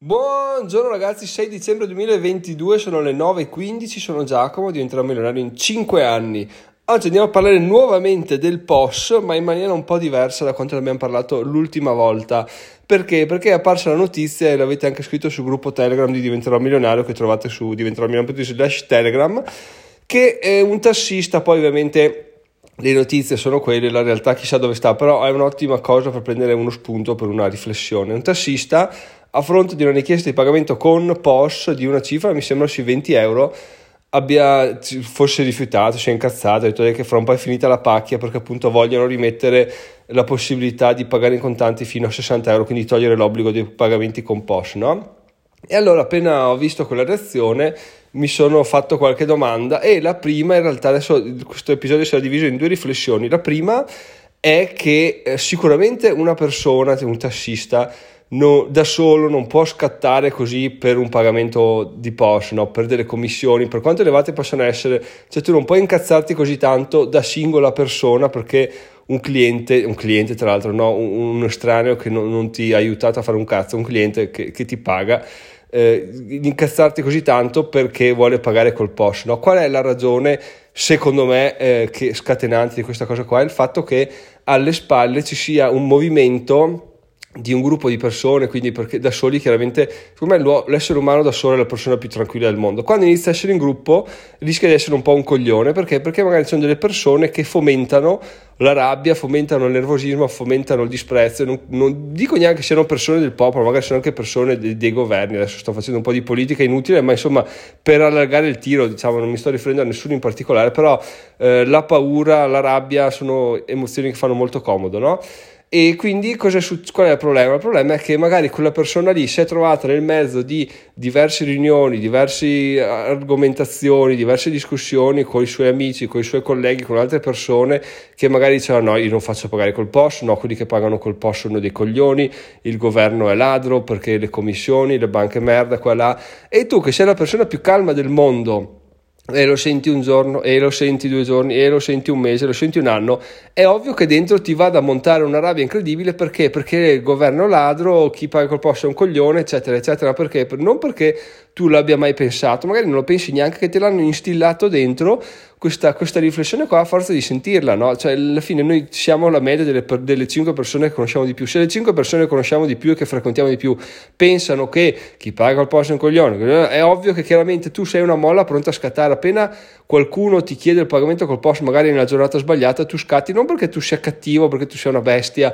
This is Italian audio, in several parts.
Buongiorno ragazzi, 6 dicembre 2022, sono le 9.15, sono Giacomo, diventerò milionario in 5 anni. Oggi andiamo a parlare nuovamente del POS, ma in maniera un po' diversa da quanto abbiamo parlato l'ultima volta. Perché? Perché è apparsa la notizia e l'avete anche scritto sul gruppo Telegram di Diventerò Milionario che trovate su diventeròmilionario.it slash Telegram, che è un tassista, poi ovviamente le notizie sono quelle, la realtà chissà dove sta, però è un'ottima cosa per prendere uno spunto per una riflessione. Un tassista a fronte di una richiesta di pagamento con POS di una cifra, mi sembra sui 20 euro, abbia, fosse rifiutato, si è incazzato, ha detto che fra un po' è finita la pacchia perché appunto vogliono rimettere la possibilità di pagare in contanti fino a 60 euro, quindi togliere l'obbligo dei pagamenti con POS, no? E allora appena ho visto quella reazione mi sono fatto qualche domanda e la prima in realtà adesso questo episodio sarà diviso in due riflessioni. La prima è che eh, sicuramente una persona, un tassista, no, da solo non può scattare così per un pagamento di POS, no? per delle commissioni, per quanto elevate possano essere, cioè tu non puoi incazzarti così tanto da singola persona perché un cliente, un cliente tra l'altro, no? un, un estraneo che non, non, ti ha aiutato a fare un cazzo, un cliente che, che ti paga, eh, incazzarti così tanto perché vuole pagare col POS. No? Qual è la ragione, secondo me, eh, che scatenante di questa cosa qua? È il fatto che alle spalle ci sia un movimento di un gruppo di persone, quindi perché da soli chiaramente, secondo me l'essere umano da solo è la persona più tranquilla del mondo. Quando inizia a essere in gruppo rischia di essere un po' un coglione, perché? Perché magari ci sono delle persone che fomentano la rabbia, fomentano il nervosismo, fomentano il disprezzo, non, non dico neanche che siano persone del popolo, magari sono anche persone dei, dei, governi, adesso sto facendo un po' di politica inutile, ma insomma per allargare il tiro, diciamo, non mi sto riferendo a nessuno in particolare, però eh, la paura, la rabbia sono emozioni che fanno molto comodo, no? E quindi qual è il problema? Il problema è che magari quella persona lì si è trovata nel mezzo di diverse riunioni, diverse argomentazioni, diverse discussioni con i suoi amici, con i suoi colleghi, con altre persone che magari dicevano no, io non faccio pagare col POS, no, quelli che pagano col POS sono dei coglioni, il governo è ladro perché le commissioni, le banche merda, qua là. E tu che sei la persona più calma del mondo, e lo senti un giorno, e lo senti due giorni, e lo senti un mese, lo senti un anno, è ovvio che dentro ti vada a montare una rabbia incredibile perché? Perché il governo ladro, chi paga col posto è un coglione, eccetera, eccetera. Perché? Non perché tu l'abbia mai pensato, magari non lo pensi neanche che te l'hanno instillato dentro questa, questa riflessione qua a forza di sentirla, no? Cioè, alla fine noi siamo la media delle, delle 5 persone che conosciamo di più. Se le 5 persone che conosciamo di più e che frequentiamo di più pensano che chi paga il posto è un coglione, è ovvio che chiaramente tu sei una molla pronta a scattare. Appena qualcuno ti chiede il pagamento col posto, magari nella giornata sbagliata, tu scatti non perché tu sia cattivo, perché tu sia una bestia,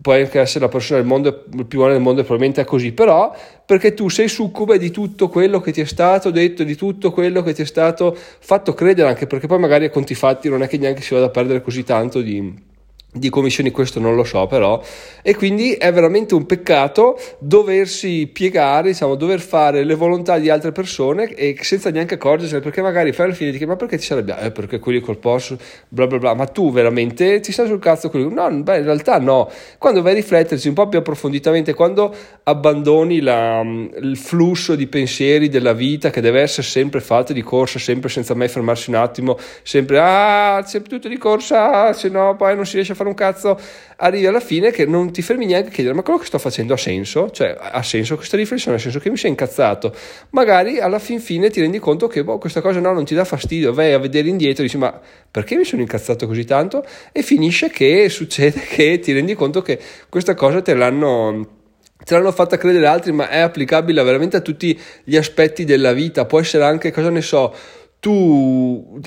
puoi anche essere la persona del mondo più buona del mondo, probabilmente è così, però perché tu sei succube di tutto quello che ti è stato detto, di tutto quello che ti è stato fatto credere, anche perché poi magari a conti fatti non è che neanche si vada a perdere così tanto di di commissioni questo non lo so però. E quindi è veramente un peccato doversi piegare diciamo dover fare le volontà di altre persone e senza neanche accorgersene perché magari fai la fine di che ma perché ti sarebbe eh perché quelli col posto bla bla bla. Ma tu veramente ti stai sul cazzo quelli? No beh in realtà no. Quando vai a rifletterci un po' più approfonditamente quando abbandoni la, il flusso di pensieri della vita che deve essere sempre fatto di corsa sempre senza mai fermarsi un attimo sempre ah sempre tutto di corsa se no poi non si riesce a fare fare un cazzo, arrivi alla fine che non ti fermi neanche a chiedere ma quello che sto facendo ha senso? Cioè ha senso questa riflessione, ha senso che mi sei incazzato? Magari alla fin fine ti rendi conto che boh, questa cosa no, non ti dà fastidio, vai a vedere indietro e dici ma perché mi sono incazzato così tanto? E finisce che succede che ti rendi conto che questa cosa te l'hanno ce l'hanno fatta credere altri, ma è applicabile veramente a tutti gli aspetti della vita. Può essere anche, cosa ne so, tu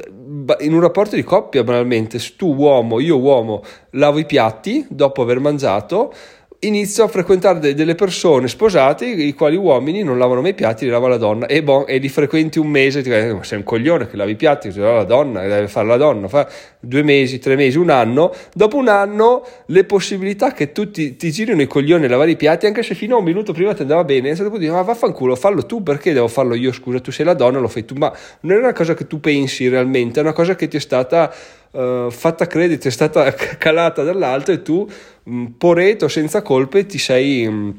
in un rapporto di coppia banalmente, tu uomo, io uomo, lavo i piatti dopo aver mangiato inizio a frequentare de- delle persone sposate i quali uomini non lavano mai i piatti, li lava la donna. E, bon, e li frequenti un mese, ti dico, sei un coglione che lavi i piatti, ti lava la donna, deve fare la donna, fa due mesi, tre mesi, un anno, dopo un anno le possibilità che tu ti, girino i coglioni a lavare i piatti, anche se fino a un minuto prima ti andava bene, dopo dici ma vaffanculo, fallo tu, perché devo farlo io, scusa, tu sei la donna, lo fai tu, ma non è una cosa che tu pensi realmente, è una cosa che ti è stata uh, fatta credito, è stata calata dall'alto e tu, mh, mm, poreto, senza colpe, ti sei... Mh, mm,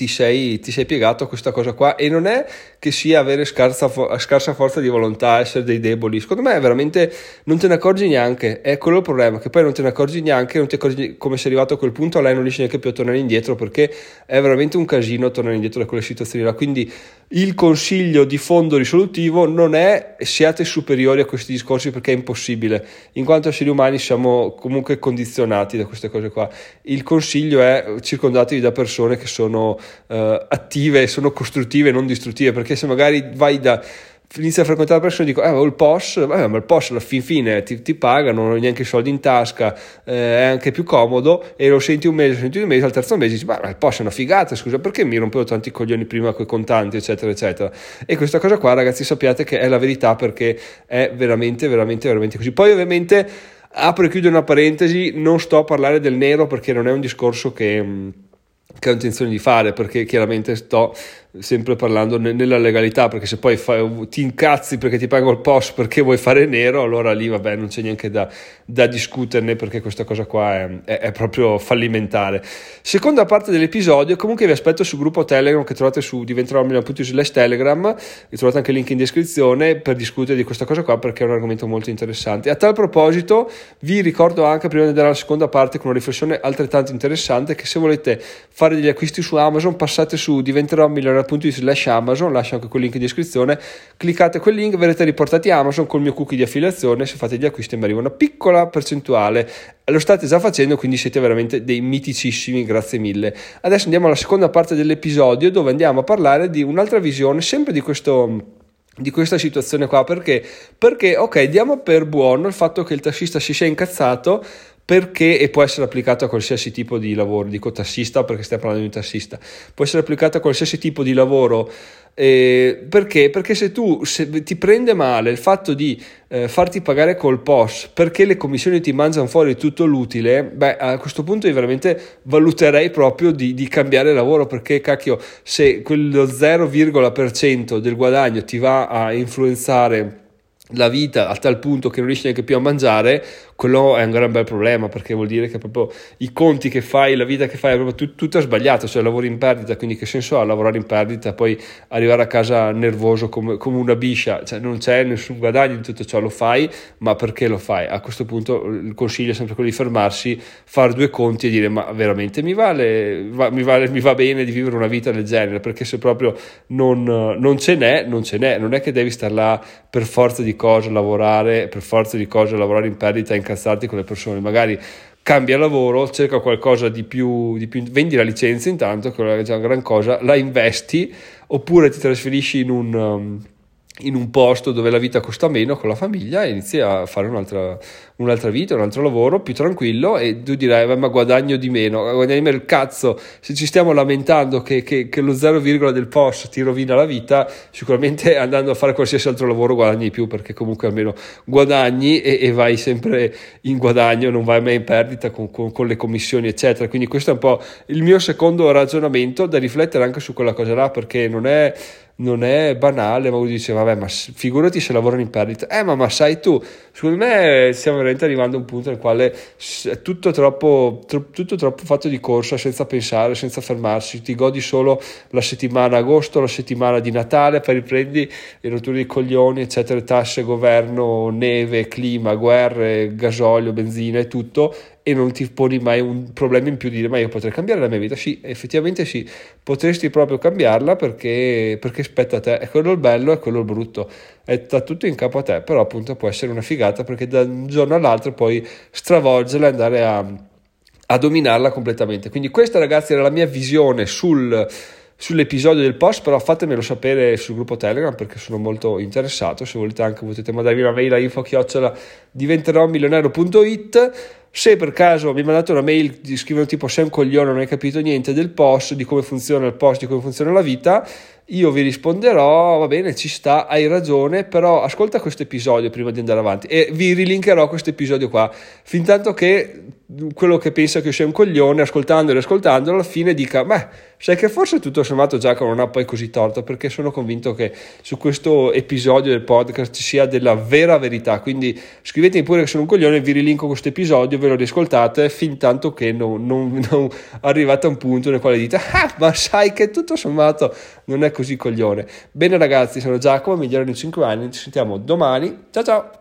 ti sei, ti sei, piegato a questa cosa qua. E non è che sia avere scarsa, scarsa, forza di volontà, essere dei deboli, secondo me è veramente non te ne accorgi neanche, è quello il problema, che poi non te ne accorgi neanche, non ti accorgi come sei arrivato a quel punto, a lei non riesci neanche più a tornare indietro perché è veramente un casino tornare indietro da quelle situazioni là, quindi il consiglio di fondo risolutivo non è siate superiori a questi discorsi perché è impossibile, in quanto esseri umani siamo comunque condizionati da queste cose qua, il consiglio è circondatevi da persone che sono uh, attive, sono costruttive, non distruttive, perché se magari vai da inizia a frequentare persone e dico, eh, ho il POS, vabbè, ma il POS alla fin fine ti, ti paga, non ho neanche soldi in tasca, eh, è anche più comodo e lo senti un mese, lo senti due mesi, al terzo mese dici, ma il POS è una figata, scusa, perché mi rompevo tanti coglioni prima con i contanti, eccetera, eccetera. E questa cosa qua, ragazzi, sappiate che è la verità perché è veramente, veramente, veramente così. Poi ovviamente apro e chiudo una parentesi, non sto a parlare del nero perché non è un discorso che che ho intenzione di fare perché chiaramente sto sempre parlando nella legalità perché se poi fai, ti incazzi perché ti pago il post perché vuoi fare nero allora lì vabbè non c'è neanche da, da discuterne perché questa cosa qua è, è, è, proprio fallimentare. Seconda parte dell'episodio comunque vi aspetto sul gruppo telegram che trovate su diventerò.it slash telegram vi trovate anche il link in descrizione per discutere di questa cosa qua perché è un argomento molto interessante. A tal proposito vi ricordo anche prima di andare alla seconda parte con una riflessione altrettanto interessante che se volete fare degli acquisti su Amazon passate su diventerò milionario www.it slash Amazon, lascio anche quel link in descrizione, cliccate quel link, verrete riportati Amazon col mio cookie di affiliazione, se fate gli acquisti mi arriva una piccola percentuale, lo state già facendo quindi siete veramente dei miticissimi, grazie mille. Adesso andiamo alla seconda parte dell'episodio dove andiamo a parlare di un'altra visione, sempre di questo di questa situazione qua perché? Perché ok, diamo per buono il fatto che il tassista si sia incazzato perché? E può essere applicato a qualsiasi tipo di lavoro, dico tassista perché stiamo parlando di un tassista, può essere applicato a qualsiasi tipo di lavoro. Eh, perché? Perché se tu se ti prende male il fatto di eh, farti pagare col POS perché le commissioni ti mangiano fuori tutto l'utile, beh, a questo punto io veramente valuterei proprio di, di cambiare lavoro perché, cacchio, se quello 0,% del guadagno ti va a influenzare la vita a tal punto che non riesci neanche più a mangiare, quello è un gran bel problema perché vuol dire che proprio i conti che fai, la vita che fai è proprio tut- tutta sbagliata, cioè lavori in perdita, quindi che senso ha lavorare in perdita, poi arrivare a casa nervoso come, come una biscia, cioè non c'è nessun guadagno in tutto ciò, lo fai, ma perché lo fai? A questo punto il consiglio è sempre quello di fermarsi, fare due conti e dire ma veramente mi vale, va, mi, vale, mi va bene di vivere una vita del genere, perché se proprio non, non ce n'è, non ce n'è, non è che devi stare là per forza di cose lavorare, per forza di cose lavorare in perdita, incazzarti con le persone, magari cambia lavoro, cerca qualcosa di più, di più, vendi la licenza intanto, che è già una gran cosa, la investi oppure ti trasferisci in un, um, in un posto dove la vita costa meno con la famiglia e inizi a fare un'altra, un'altra vita, un altro lavoro più tranquillo e tu dirai ma guadagno di meno, guadagno di meno il cazzo, se ci stiamo lamentando che, che, che lo 0, del post ti rovina la vita, sicuramente andando a fare qualsiasi altro lavoro guadagni di più perché comunque almeno guadagni e, e, vai sempre in guadagno, non vai mai in perdita con, con, con le commissioni eccetera, quindi questo è un po' il mio secondo ragionamento da riflettere anche su quella cosa là perché non è non è banale, ma uno dice, vabbè, ma figurati se lavorano in perdita. Eh, ma, ma sai tu, secondo me stiamo veramente arrivando a un punto nel quale è tutto troppo, tro, tutto troppo fatto di corsa, senza pensare, senza fermarsi, ti godi solo la settimana agosto, la settimana di Natale, poi riprendi i rotture di coglioni, eccetera, tasse, governo, neve, clima, guerre, gasolio, benzina e tutto, e non ti poni mai un problema in più di dire ma io potrei cambiare la mia vita. Sì effettivamente sì. Potresti proprio cambiarla perché, perché spetta a te. È quello il bello e quello il brutto. È tutto in capo a te però appunto può essere una figata perché da un giorno all'altro puoi stravolgerla e andare a, a dominarla completamente. Quindi questa ragazzi era la mia visione sul sull'episodio del post, però fatemelo sapere sul gruppo Telegram perché sono molto interessato. Se volete anche potete mandarmi una mail a info chiocciola diventerò milionario.it se per caso mi mandate una mail di scrivere tipo sei un coglione, non hai capito niente del post, di come funziona il post, di come funziona la vita, io vi risponderò, va bene, ci sta, hai ragione, però ascolta questo episodio prima di andare avanti e vi rilinkerò questo episodio qua, fin tanto che quello che pensa che io sia un coglione, ascoltandolo e ascoltandolo, alla fine dica, beh, sai che forse tutto sommato Giacomo non ha poi così torto, perché sono convinto che su questo episodio del podcast ci sia della vera verità, quindi scrivetemi pure che sono un coglione, vi rilinko questo episodio, ve lo riscoltate, fin tanto che non, non, non arrivate a un punto nel quale dite, ah, ma sai che tutto sommato non è così coglione. Bene ragazzi, sono Giacomo, migliorano in 5 anni, ci sentiamo domani, ciao ciao!